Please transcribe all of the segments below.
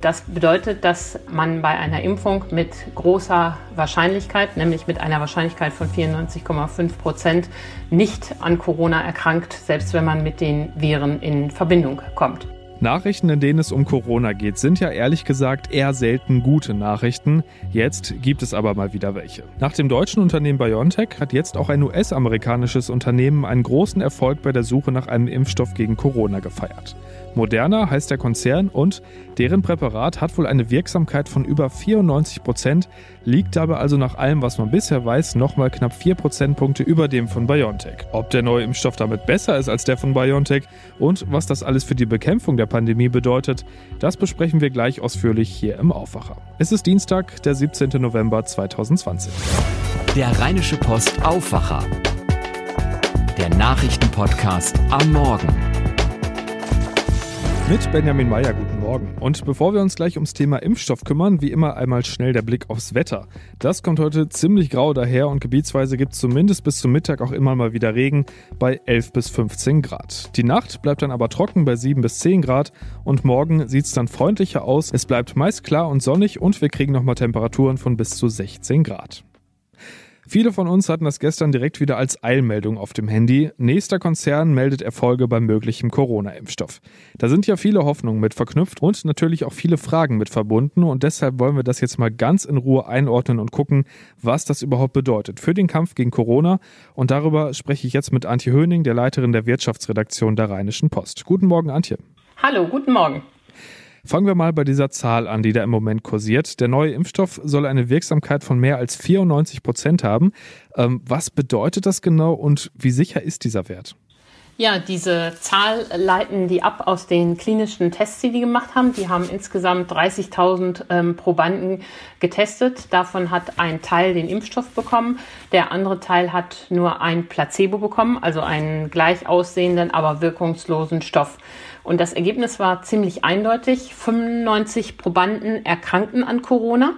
Das bedeutet, dass man bei einer Impfung mit großer Wahrscheinlichkeit, nämlich mit einer Wahrscheinlichkeit von 94,5 Prozent, nicht an Corona erkrankt, selbst wenn man mit den Viren in Verbindung kommt. Nachrichten, in denen es um Corona geht, sind ja ehrlich gesagt eher selten gute Nachrichten. Jetzt gibt es aber mal wieder welche. Nach dem deutschen Unternehmen BioNTech hat jetzt auch ein US-amerikanisches Unternehmen einen großen Erfolg bei der Suche nach einem Impfstoff gegen Corona gefeiert. Moderna heißt der Konzern und deren Präparat hat wohl eine Wirksamkeit von über 94 Prozent, liegt dabei also nach allem, was man bisher weiß, nochmal knapp 4 Prozentpunkte über dem von BioNTech. Ob der neue Impfstoff damit besser ist als der von BioNTech und was das alles für die Bekämpfung der Pandemie bedeutet, das besprechen wir gleich ausführlich hier im Aufwacher. Es ist Dienstag, der 17. November 2020. Der Rheinische Post Aufwacher. Der Nachrichtenpodcast am Morgen mit Benjamin Meyer. Guten Morgen. Und bevor wir uns gleich ums Thema Impfstoff kümmern, wie immer einmal schnell der Blick aufs Wetter. Das kommt heute ziemlich grau daher und gebietsweise gibt es zumindest bis zum Mittag auch immer mal wieder Regen bei 11 bis 15 Grad. Die Nacht bleibt dann aber trocken bei 7 bis 10 Grad und morgen sieht es dann freundlicher aus. Es bleibt meist klar und sonnig und wir kriegen nochmal Temperaturen von bis zu 16 Grad. Viele von uns hatten das gestern direkt wieder als Eilmeldung auf dem Handy. Nächster Konzern meldet Erfolge beim möglichen Corona-Impfstoff. Da sind ja viele Hoffnungen mit verknüpft und natürlich auch viele Fragen mit verbunden und deshalb wollen wir das jetzt mal ganz in Ruhe einordnen und gucken, was das überhaupt bedeutet für den Kampf gegen Corona. Und darüber spreche ich jetzt mit Antje Höning, der Leiterin der Wirtschaftsredaktion der Rheinischen Post. Guten Morgen, Antje. Hallo, guten Morgen. Fangen wir mal bei dieser Zahl an, die da im Moment kursiert. Der neue Impfstoff soll eine Wirksamkeit von mehr als 94 Prozent haben. Ähm, was bedeutet das genau und wie sicher ist dieser Wert? Ja, diese Zahl leiten die ab aus den klinischen Tests, die die gemacht haben. Die haben insgesamt 30.000 ähm, Probanden getestet. Davon hat ein Teil den Impfstoff bekommen. Der andere Teil hat nur ein Placebo bekommen, also einen gleich aussehenden, aber wirkungslosen Stoff. Und das Ergebnis war ziemlich eindeutig. 95 Probanden erkrankten an Corona.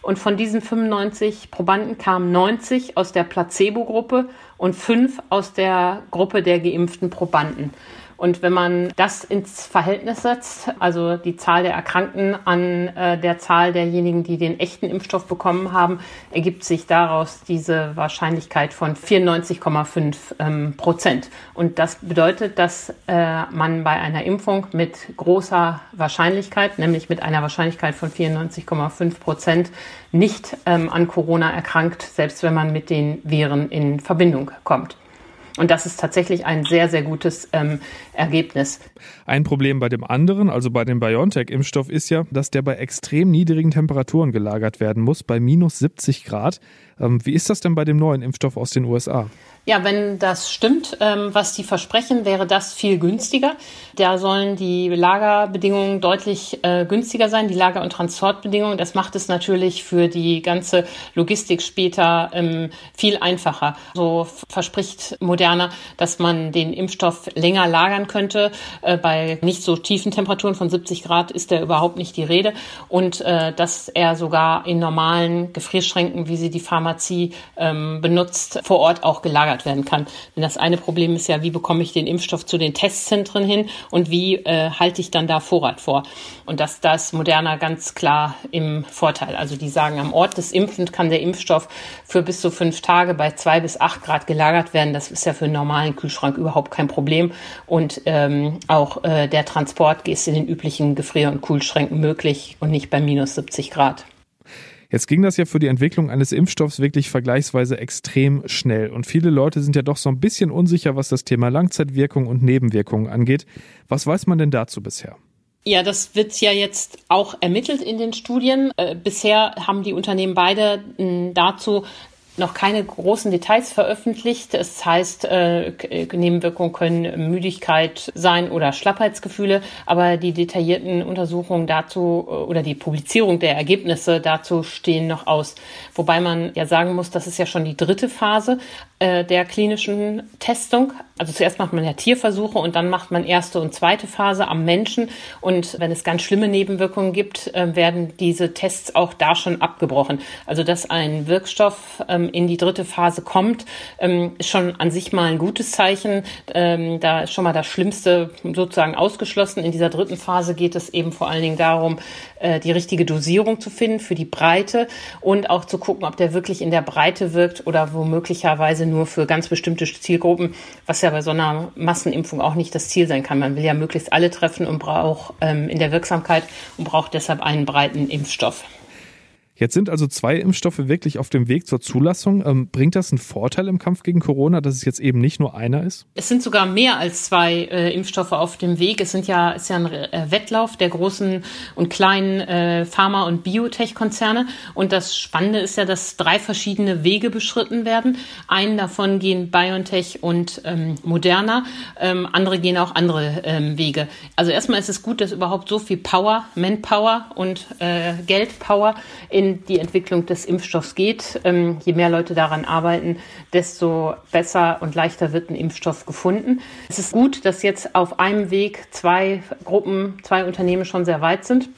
Und von diesen 95 Probanden kamen 90 aus der Placebo-Gruppe und fünf aus der Gruppe der geimpften Probanden. Und wenn man das ins Verhältnis setzt, also die Zahl der Erkrankten an äh, der Zahl derjenigen, die den echten Impfstoff bekommen haben, ergibt sich daraus diese Wahrscheinlichkeit von 94,5 ähm, Prozent. Und das bedeutet, dass äh, man bei einer Impfung mit großer Wahrscheinlichkeit, nämlich mit einer Wahrscheinlichkeit von 94,5 Prozent, nicht ähm, an Corona erkrankt, selbst wenn man mit den Viren in Verbindung kommt. Und das ist tatsächlich ein sehr, sehr gutes ähm, Ergebnis. Ein Problem bei dem anderen, also bei dem BioNTech-Impfstoff, ist ja, dass der bei extrem niedrigen Temperaturen gelagert werden muss, bei minus 70 Grad. Ähm, wie ist das denn bei dem neuen Impfstoff aus den USA? Ja, wenn das stimmt, ähm, was die versprechen, wäre das viel günstiger. Da sollen die Lagerbedingungen deutlich äh, günstiger sein, die Lager- und Transportbedingungen. Das macht es natürlich für die ganze Logistik später ähm, viel einfacher. So verspricht Moderna, dass man den Impfstoff länger lagern könnte. Äh, bei nicht so tiefen Temperaturen von 70 Grad ist da überhaupt nicht die Rede. Und äh, dass er sogar in normalen Gefrierschränken, wie sie die Pharmazie ähm, benutzt, vor Ort auch gelagert werden kann. Denn das eine Problem ist ja, wie bekomme ich den Impfstoff zu den Testzentren hin und wie äh, halte ich dann da Vorrat vor? Und das, da ist Moderna ganz klar im Vorteil. Also die sagen, am Ort des Impfens kann der Impfstoff für bis zu fünf Tage bei zwei bis acht Grad gelagert werden. Das ist ja für einen normalen Kühlschrank überhaupt kein Problem. Und ähm, auch äh, der Transport ist in den üblichen Gefrier- und Kühlschränken möglich und nicht bei minus 70 Grad. Jetzt ging das ja für die Entwicklung eines Impfstoffs wirklich vergleichsweise extrem schnell. Und viele Leute sind ja doch so ein bisschen unsicher, was das Thema Langzeitwirkung und Nebenwirkungen angeht. Was weiß man denn dazu bisher? Ja, das wird ja jetzt auch ermittelt in den Studien. Äh, bisher haben die Unternehmen beide mh, dazu noch keine großen Details veröffentlicht. Es heißt, äh, Nebenwirkungen können Müdigkeit sein oder Schlappheitsgefühle, aber die detaillierten Untersuchungen dazu äh, oder die Publizierung der Ergebnisse dazu stehen noch aus. Wobei man ja sagen muss, das ist ja schon die dritte Phase äh, der klinischen Testung. Also zuerst macht man ja Tierversuche und dann macht man erste und zweite Phase am Menschen. Und wenn es ganz schlimme Nebenwirkungen gibt, äh, werden diese Tests auch da schon abgebrochen. Also dass ein Wirkstoff ähm, in die dritte Phase kommt, ähm, ist schon an sich mal ein gutes Zeichen. Ähm, da ist schon mal das Schlimmste sozusagen ausgeschlossen. In dieser dritten Phase geht es eben vor allen Dingen darum, äh, die richtige Dosierung zu finden für die Breite und auch zu gucken, ob der wirklich in der Breite wirkt oder womöglicherweise nur für ganz bestimmte Zielgruppen, was ja bei so einer Massenimpfung auch nicht das Ziel sein kann. Man will ja möglichst alle treffen und braucht ähm, in der Wirksamkeit und braucht deshalb einen breiten Impfstoff. Jetzt sind also zwei Impfstoffe wirklich auf dem Weg zur Zulassung. Ähm, bringt das einen Vorteil im Kampf gegen Corona, dass es jetzt eben nicht nur einer ist? Es sind sogar mehr als zwei äh, Impfstoffe auf dem Weg. Es sind ja, ist ja ein äh, Wettlauf der großen und kleinen äh, Pharma- und Biotech-Konzerne. Und das Spannende ist ja, dass drei verschiedene Wege beschritten werden. Einen davon gehen BioNTech und ähm, Moderna. Ähm, andere gehen auch andere ähm, Wege. Also erstmal ist es gut, dass überhaupt so viel Power, Manpower und äh, Geldpower in die Entwicklung des Impfstoffs geht. Ähm, je mehr Leute daran arbeiten, desto besser und leichter wird ein Impfstoff gefunden. Es ist gut, dass jetzt auf einem Weg zwei Gruppen, zwei Unternehmen schon sehr weit sind.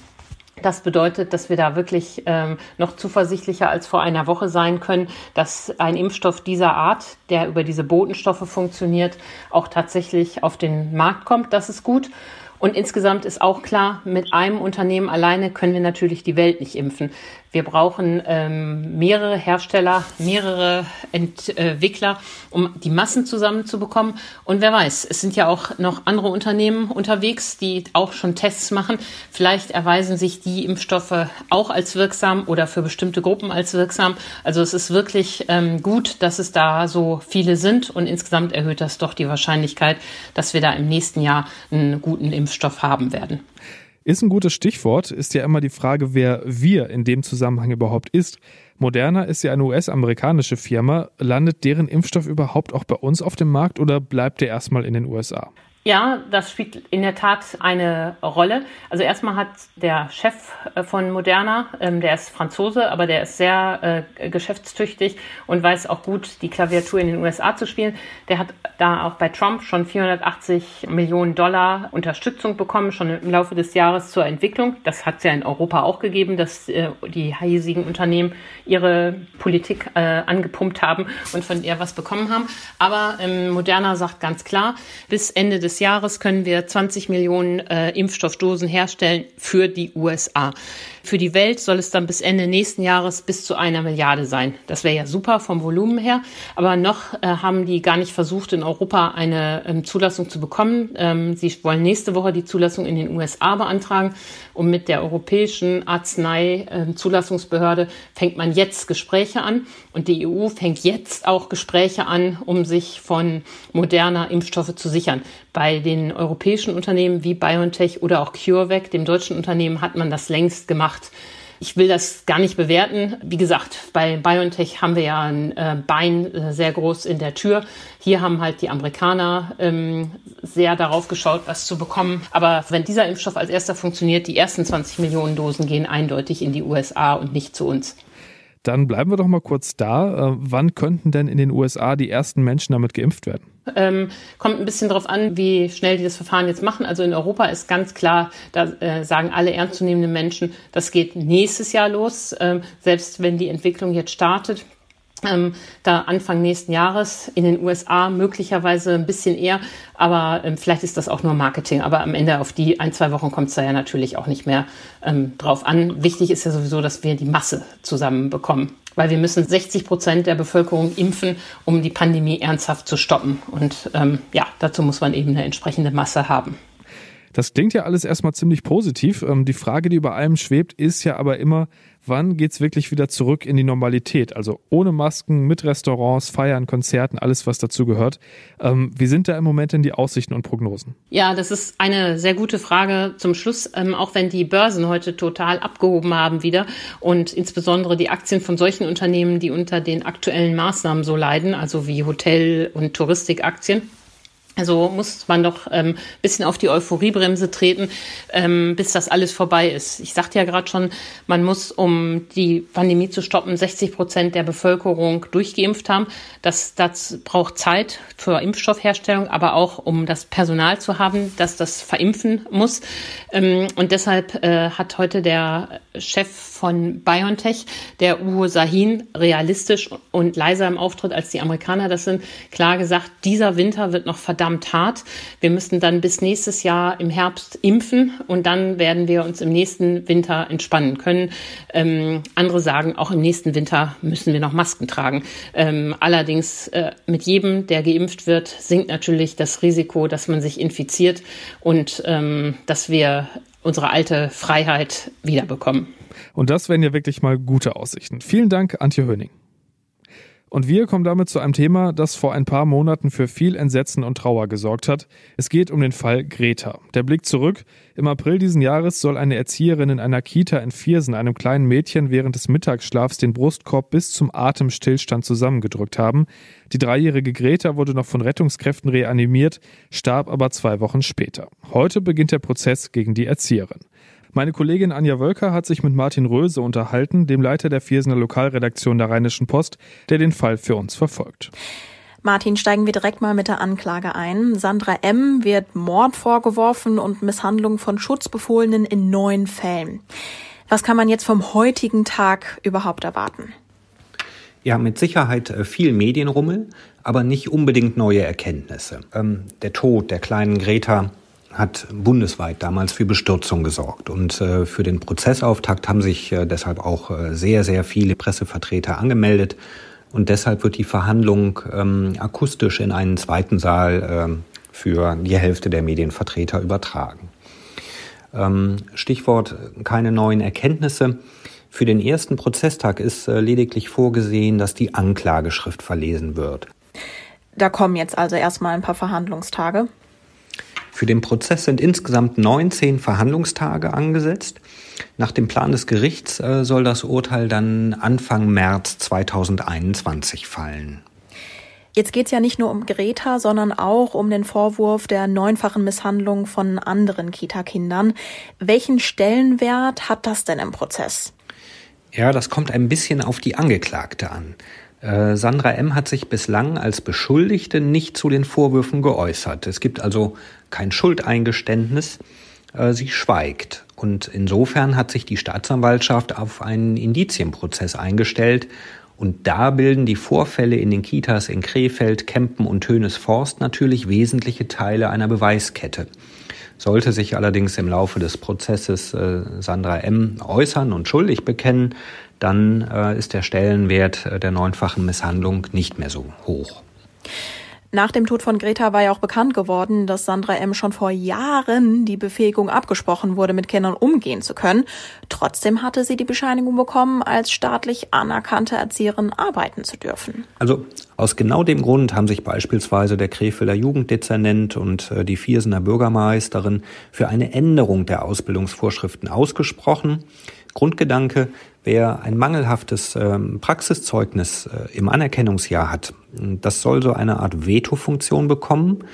Das bedeutet, dass wir da wirklich ähm, noch zuversichtlicher als vor einer Woche sein können, dass ein Impfstoff dieser Art, der über diese Botenstoffe funktioniert, auch tatsächlich auf den Markt kommt. Das ist gut. Und insgesamt ist auch klar, mit einem Unternehmen alleine können wir natürlich die Welt nicht impfen. Wir brauchen ähm, mehrere Hersteller, mehrere Entwickler, um die Massen zusammenzubekommen. Und wer weiß, es sind ja auch noch andere Unternehmen unterwegs, die auch schon Tests machen. Vielleicht erweisen sich die Impfstoffe auch als wirksam oder für bestimmte Gruppen als wirksam. Also es ist wirklich ähm, gut, dass es da so viele sind und insgesamt erhöht das doch die Wahrscheinlichkeit, dass wir da im nächsten Jahr einen guten Impfstoff haben werden. Ist ein gutes Stichwort, ist ja immer die Frage, wer wir in dem Zusammenhang überhaupt ist. Moderna ist ja eine US-amerikanische Firma. Landet deren Impfstoff überhaupt auch bei uns auf dem Markt oder bleibt der erstmal in den USA? Ja, das spielt in der Tat eine Rolle. Also erstmal hat der Chef äh, von Moderna, ähm, der ist Franzose, aber der ist sehr äh, geschäftstüchtig und weiß auch gut, die Klaviatur in den USA zu spielen. Der hat da auch bei Trump schon 480 Millionen Dollar Unterstützung bekommen, schon im Laufe des Jahres zur Entwicklung. Das hat es ja in Europa auch gegeben, dass äh, die hiesigen Unternehmen ihre Politik äh, angepumpt haben und von der was bekommen haben. Aber ähm, Moderna sagt ganz klar, bis Ende des des Jahres können wir 20 Millionen äh, Impfstoffdosen herstellen für die USA. Für die Welt soll es dann bis Ende nächsten Jahres bis zu einer Milliarde sein. Das wäre ja super vom Volumen her. Aber noch äh, haben die gar nicht versucht, in Europa eine ähm, Zulassung zu bekommen. Ähm, sie wollen nächste Woche die Zulassung in den USA beantragen. Und mit der Europäischen Arznei-Zulassungsbehörde ähm, fängt man jetzt Gespräche an. Und die EU fängt jetzt auch Gespräche an, um sich von moderner Impfstoffe zu sichern. Bei den europäischen Unternehmen wie BioNTech oder auch CureVac, dem deutschen Unternehmen, hat man das längst gemacht. Ich will das gar nicht bewerten. Wie gesagt, bei BioNTech haben wir ja ein äh, Bein äh, sehr groß in der Tür. Hier haben halt die Amerikaner ähm, sehr darauf geschaut, was zu bekommen. Aber wenn dieser Impfstoff als erster funktioniert, die ersten 20 Millionen Dosen gehen eindeutig in die USA und nicht zu uns. Dann bleiben wir doch mal kurz da. Äh, wann könnten denn in den USA die ersten Menschen damit geimpft werden? Ähm, kommt ein bisschen darauf an, wie schnell die das Verfahren jetzt machen. Also in Europa ist ganz klar, da äh, sagen alle ernstzunehmenden Menschen, das geht nächstes Jahr los, ähm, selbst wenn die Entwicklung jetzt startet ähm, da Anfang nächsten Jahres in den USA möglicherweise ein bisschen eher, aber ähm, vielleicht ist das auch nur Marketing. Aber am Ende auf die ein, zwei Wochen kommt es da ja natürlich auch nicht mehr ähm, drauf an. Wichtig ist ja sowieso, dass wir die Masse zusammenbekommen, weil wir müssen 60 Prozent der Bevölkerung impfen, um die Pandemie ernsthaft zu stoppen. Und ähm, ja, dazu muss man eben eine entsprechende Masse haben. Das klingt ja alles erstmal ziemlich positiv. Ähm, die Frage, die über allem schwebt, ist ja aber immer, wann geht's wirklich wieder zurück in die Normalität? Also ohne Masken, mit Restaurants, Feiern, Konzerten, alles, was dazu gehört. Ähm, wie sind da im Moment denn die Aussichten und Prognosen? Ja, das ist eine sehr gute Frage zum Schluss, ähm, auch wenn die Börsen heute total abgehoben haben wieder und insbesondere die Aktien von solchen Unternehmen, die unter den aktuellen Maßnahmen so leiden, also wie Hotel- und Touristikaktien Also muss man doch ein ähm, bisschen auf die Euphoriebremse treten, ähm, bis das alles vorbei ist. Ich sagte ja gerade schon, man muss, um die Pandemie zu stoppen, 60 Prozent der Bevölkerung durchgeimpft haben. Das, das braucht Zeit zur Impfstoffherstellung, aber auch um das Personal zu haben, das das verimpfen muss. Ähm, und deshalb äh, hat heute der Chef von BioNTech, der Uwe Sahin, realistisch und leiser im Auftritt als die Amerikaner das sind, klar gesagt, dieser Winter wird noch verdammt hart. Wir müssen dann bis nächstes Jahr im Herbst impfen und dann werden wir uns im nächsten Winter entspannen können. Ähm, andere sagen, auch im nächsten Winter müssen wir noch Masken tragen. Ähm, allerdings äh, mit jedem, der geimpft wird, sinkt natürlich das Risiko, dass man sich infiziert und ähm, dass wir unsere alte Freiheit wiederbekommen. Und das wären ja wirklich mal gute Aussichten. Vielen Dank, Antje Höning. Und wir kommen damit zu einem Thema, das vor ein paar Monaten für viel Entsetzen und Trauer gesorgt hat. Es geht um den Fall Greta. Der Blick zurück. Im April diesen Jahres soll eine Erzieherin in einer Kita in Viersen einem kleinen Mädchen während des Mittagsschlafs den Brustkorb bis zum Atemstillstand zusammengedrückt haben. Die dreijährige Greta wurde noch von Rettungskräften reanimiert, starb aber zwei Wochen später. Heute beginnt der Prozess gegen die Erzieherin. Meine Kollegin Anja Wölker hat sich mit Martin Röse unterhalten, dem Leiter der Viersener Lokalredaktion der Rheinischen Post, der den Fall für uns verfolgt. Martin, steigen wir direkt mal mit der Anklage ein. Sandra M. wird Mord vorgeworfen und Misshandlung von Schutzbefohlenen in neun Fällen. Was kann man jetzt vom heutigen Tag überhaupt erwarten? Ja, mit Sicherheit äh, viel Medienrummel, aber nicht unbedingt neue Erkenntnisse. Ähm, der Tod der kleinen Greta hat bundesweit damals für Bestürzung gesorgt. Und äh, für den Prozessauftakt haben sich äh, deshalb auch äh, sehr, sehr viele Pressevertreter angemeldet. Und deshalb wird die Verhandlung ähm, akustisch in einen zweiten Saal äh, für die Hälfte der Medienvertreter übertragen. Ähm, Stichwort keine neuen Erkenntnisse. Für den ersten Prozesstag ist äh, lediglich vorgesehen, dass die Anklageschrift verlesen wird. Da kommen jetzt also erstmal ein paar Verhandlungstage. Für den Prozess sind insgesamt 19 Verhandlungstage angesetzt. Nach dem Plan des Gerichts äh, soll das Urteil dann Anfang März 2021 fallen. Jetzt geht es ja nicht nur um Greta, sondern auch um den Vorwurf der neunfachen Misshandlung von anderen Kita-Kindern. Welchen Stellenwert hat das denn im Prozess? Ja, das kommt ein bisschen auf die Angeklagte an. Äh, Sandra M. hat sich bislang als Beschuldigte nicht zu den Vorwürfen geäußert. Es gibt also kein Schuldeingeständnis. Äh, sie schweigt. Und insofern hat sich die Staatsanwaltschaft auf einen Indizienprozess eingestellt. Und da bilden die Vorfälle in den Kitas in Krefeld, Kempen und Tönes-Forst natürlich wesentliche Teile einer Beweiskette. Sollte sich allerdings im Laufe des Prozesses äh, Sandra M. äußern und schuldig bekennen, dann äh, ist der Stellenwert äh, der neunfachen Misshandlung nicht mehr so hoch. Nach dem Tod von Greta war ja auch bekannt geworden, dass Sandra M. schon vor Jahren die Befähigung abgesprochen wurde, mit Kindern umgehen zu können. Trotzdem hatte sie die Bescheinigung bekommen, als staatlich anerkannte Erzieherin arbeiten zu dürfen. Also aus genau dem Grund haben sich beispielsweise der Krefelder Jugenddezernent und äh, die Viersener Bürgermeisterin für eine Änderung der Ausbildungsvorschriften ausgesprochen. Grundgedanke, wer ein mangelhaftes ähm, Praxiszeugnis äh, im Anerkennungsjahr hat, das soll so eine Art Veto-Funktion bekommen,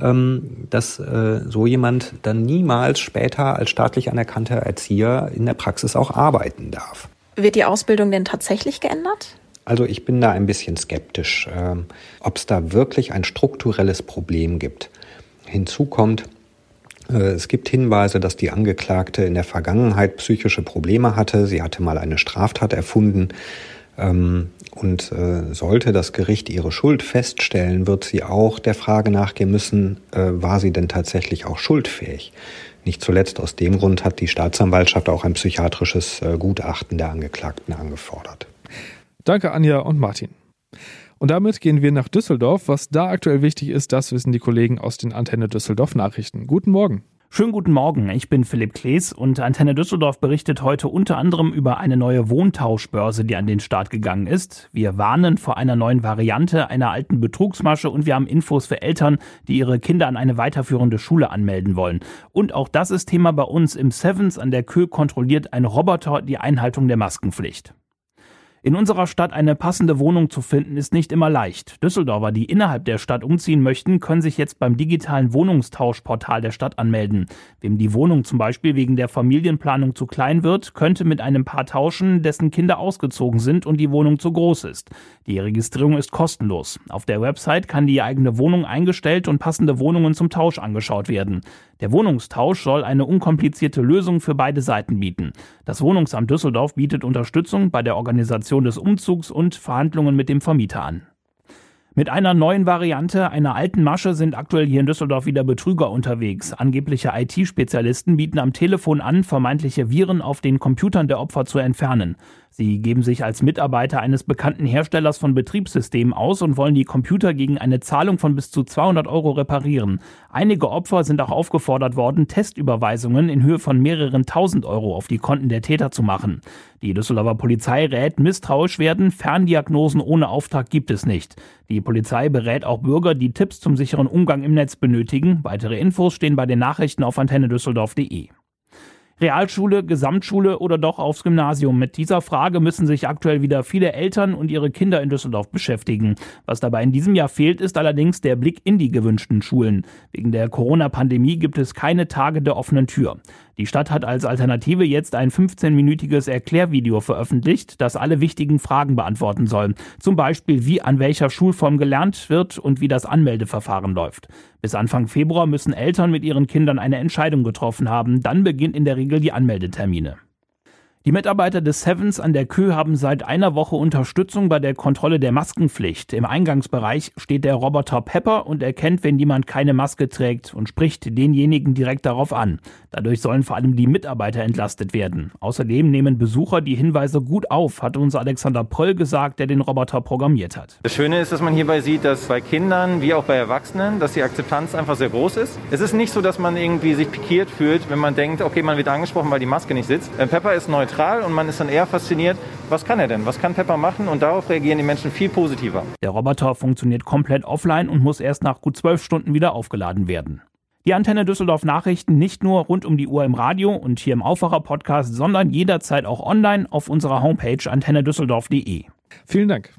ähm, dass äh, so jemand dann niemals später als staatlich anerkannter Erzieher in der Praxis auch arbeiten darf. Wird die Ausbildung denn tatsächlich geändert? Also ich bin da ein bisschen skeptisch, äh, ob es da wirklich ein strukturelles Problem gibt. Hinzu kommt, es gibt Hinweise, dass die Angeklagte in der Vergangenheit psychische Probleme hatte. Sie hatte mal eine Straftat erfunden. Ähm, und äh, sollte das Gericht ihre Schuld feststellen, wird sie auch der Frage nachgehen müssen, äh, war sie denn tatsächlich auch schuldfähig? Nicht zuletzt aus dem Grund hat die Staatsanwaltschaft auch ein psychiatrisches Gutachten der Angeklagten angefordert. Danke, Anja und Martin. Und damit gehen wir nach Düsseldorf. Was da aktuell wichtig ist, das wissen die Kollegen aus den Antenne Düsseldorf Nachrichten. Guten Morgen. Schönen guten Morgen, ich bin Philipp Klees und Antenne Düsseldorf berichtet heute unter anderem über eine neue Wohntauschbörse, die an den Start gegangen ist. Wir warnen vor einer neuen Variante, einer alten Betrugsmasche und wir haben Infos für Eltern, die ihre Kinder an eine weiterführende Schule anmelden wollen. Und auch das ist Thema bei uns. Im Sevens an der Kö kontrolliert ein Roboter die Einhaltung der Maskenpflicht. In unserer Stadt eine passende Wohnung zu finden, ist nicht immer leicht. Düsseldorfer, die innerhalb der Stadt umziehen möchten, können sich jetzt beim digitalen Wohnungstauschportal der Stadt anmelden. Wem die Wohnung zum Beispiel wegen der Familienplanung zu klein wird, könnte mit einem Paar tauschen, dessen Kinder ausgezogen sind und die Wohnung zu groß ist. Die Registrierung ist kostenlos. Auf der Website kann die eigene Wohnung eingestellt und passende Wohnungen zum Tausch angeschaut werden. Der Wohnungstausch soll eine unkomplizierte Lösung für beide Seiten bieten. Das Wohnungsamt Düsseldorf bietet Unterstützung bei der Organisation des Umzugs und Verhandlungen mit dem Vermieter an. Mit einer neuen Variante einer alten Masche sind aktuell hier in Düsseldorf wieder Betrüger unterwegs. Angebliche IT-Spezialisten bieten am Telefon an, vermeintliche Viren auf den Computern der Opfer zu entfernen. Sie geben sich als Mitarbeiter eines bekannten Herstellers von Betriebssystemen aus und wollen die Computer gegen eine Zahlung von bis zu 200 Euro reparieren. Einige Opfer sind auch aufgefordert worden, Testüberweisungen in Höhe von mehreren tausend Euro auf die Konten der Täter zu machen. Die Düsseldorfer Polizei rät, misstrauisch werden, Ferndiagnosen ohne Auftrag gibt es nicht. Die Polizei berät auch Bürger, die Tipps zum sicheren Umgang im Netz benötigen. Weitere Infos stehen bei den Nachrichten auf antennedüsseldorf.de. Realschule, Gesamtschule oder doch aufs Gymnasium? Mit dieser Frage müssen sich aktuell wieder viele Eltern und ihre Kinder in Düsseldorf beschäftigen. Was dabei in diesem Jahr fehlt, ist allerdings der Blick in die gewünschten Schulen. Wegen der Corona-Pandemie gibt es keine Tage der offenen Tür. Die Stadt hat als Alternative jetzt ein 15-minütiges Erklärvideo veröffentlicht, das alle wichtigen Fragen beantworten soll. Zum Beispiel, wie an welcher Schulform gelernt wird und wie das Anmeldeverfahren läuft. Bis Anfang Februar müssen Eltern mit ihren Kindern eine Entscheidung getroffen haben. Dann beginnt in der Regel die Anmeldetermine. Die Mitarbeiter des Sevens an der Kö haben seit einer Woche Unterstützung bei der Kontrolle der Maskenpflicht. Im Eingangsbereich steht der Roboter Pepper und erkennt, wenn jemand keine Maske trägt und spricht denjenigen direkt darauf an. Dadurch sollen vor allem die Mitarbeiter entlastet werden. Außerdem nehmen Besucher die Hinweise gut auf, hat uns Alexander Pröll gesagt, der den Roboter programmiert hat. Das Schöne ist, dass man hierbei sieht, dass bei Kindern wie auch bei Erwachsenen, dass die Akzeptanz einfach sehr groß ist. Es ist nicht so, dass man irgendwie sich pikiert fühlt, wenn man denkt, okay, man wird angesprochen, weil die Maske nicht sitzt. Äh, Pepper ist neutral neutral und man ist dann eher fasziniert, was kann er denn? Was kann Pepper machen? Und darauf reagieren die Menschen viel positiver. Der Roboter funktioniert komplett offline und muss erst nach gut zwölf Stunden wieder aufgeladen werden. Die Antenne Düsseldorf Nachrichten nicht nur rund um die Uhr im Radio und hier im Aufwacher Podcast, sondern jederzeit auch online auf unserer Homepage antennedüsseldorf.de. Vielen Dank.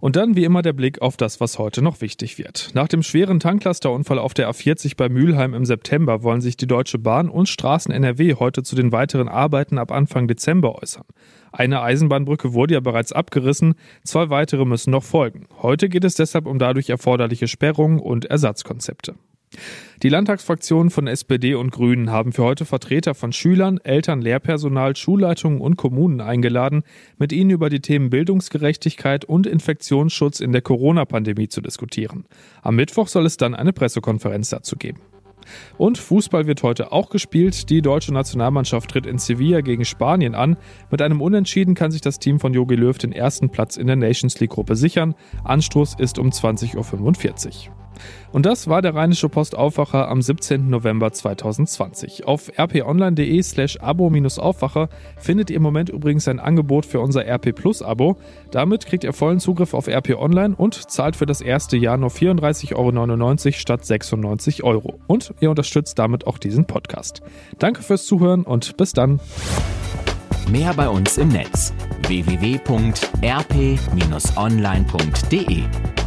Und dann wie immer der Blick auf das, was heute noch wichtig wird. Nach dem schweren Tanklasterunfall auf der A40 bei Mülheim im September wollen sich die Deutsche Bahn und Straßen NRW heute zu den weiteren Arbeiten ab Anfang Dezember äußern. Eine Eisenbahnbrücke wurde ja bereits abgerissen, zwei weitere müssen noch folgen. Heute geht es deshalb um dadurch erforderliche Sperrungen und Ersatzkonzepte. Die Landtagsfraktionen von SPD und Grünen haben für heute Vertreter von Schülern, Eltern, Lehrpersonal, Schulleitungen und Kommunen eingeladen, mit ihnen über die Themen Bildungsgerechtigkeit und Infektionsschutz in der Corona-Pandemie zu diskutieren. Am Mittwoch soll es dann eine Pressekonferenz dazu geben. Und Fußball wird heute auch gespielt. Die deutsche Nationalmannschaft tritt in Sevilla gegen Spanien an. Mit einem Unentschieden kann sich das Team von Jogi Löw den ersten Platz in der Nations League Gruppe sichern. Anstoß ist um 20.45 Uhr. Und das war der Rheinische Post Aufwacher am 17. November 2020. Auf rponline.de slash abo-aufwacher findet ihr im Moment übrigens ein Angebot für unser RP Plus Abo. Damit kriegt ihr vollen Zugriff auf RP Online und zahlt für das erste Jahr nur 34,99 Euro statt 96 Euro. Und ihr unterstützt damit auch diesen Podcast. Danke fürs Zuhören und bis dann. Mehr bei uns im Netz www.rp-online.de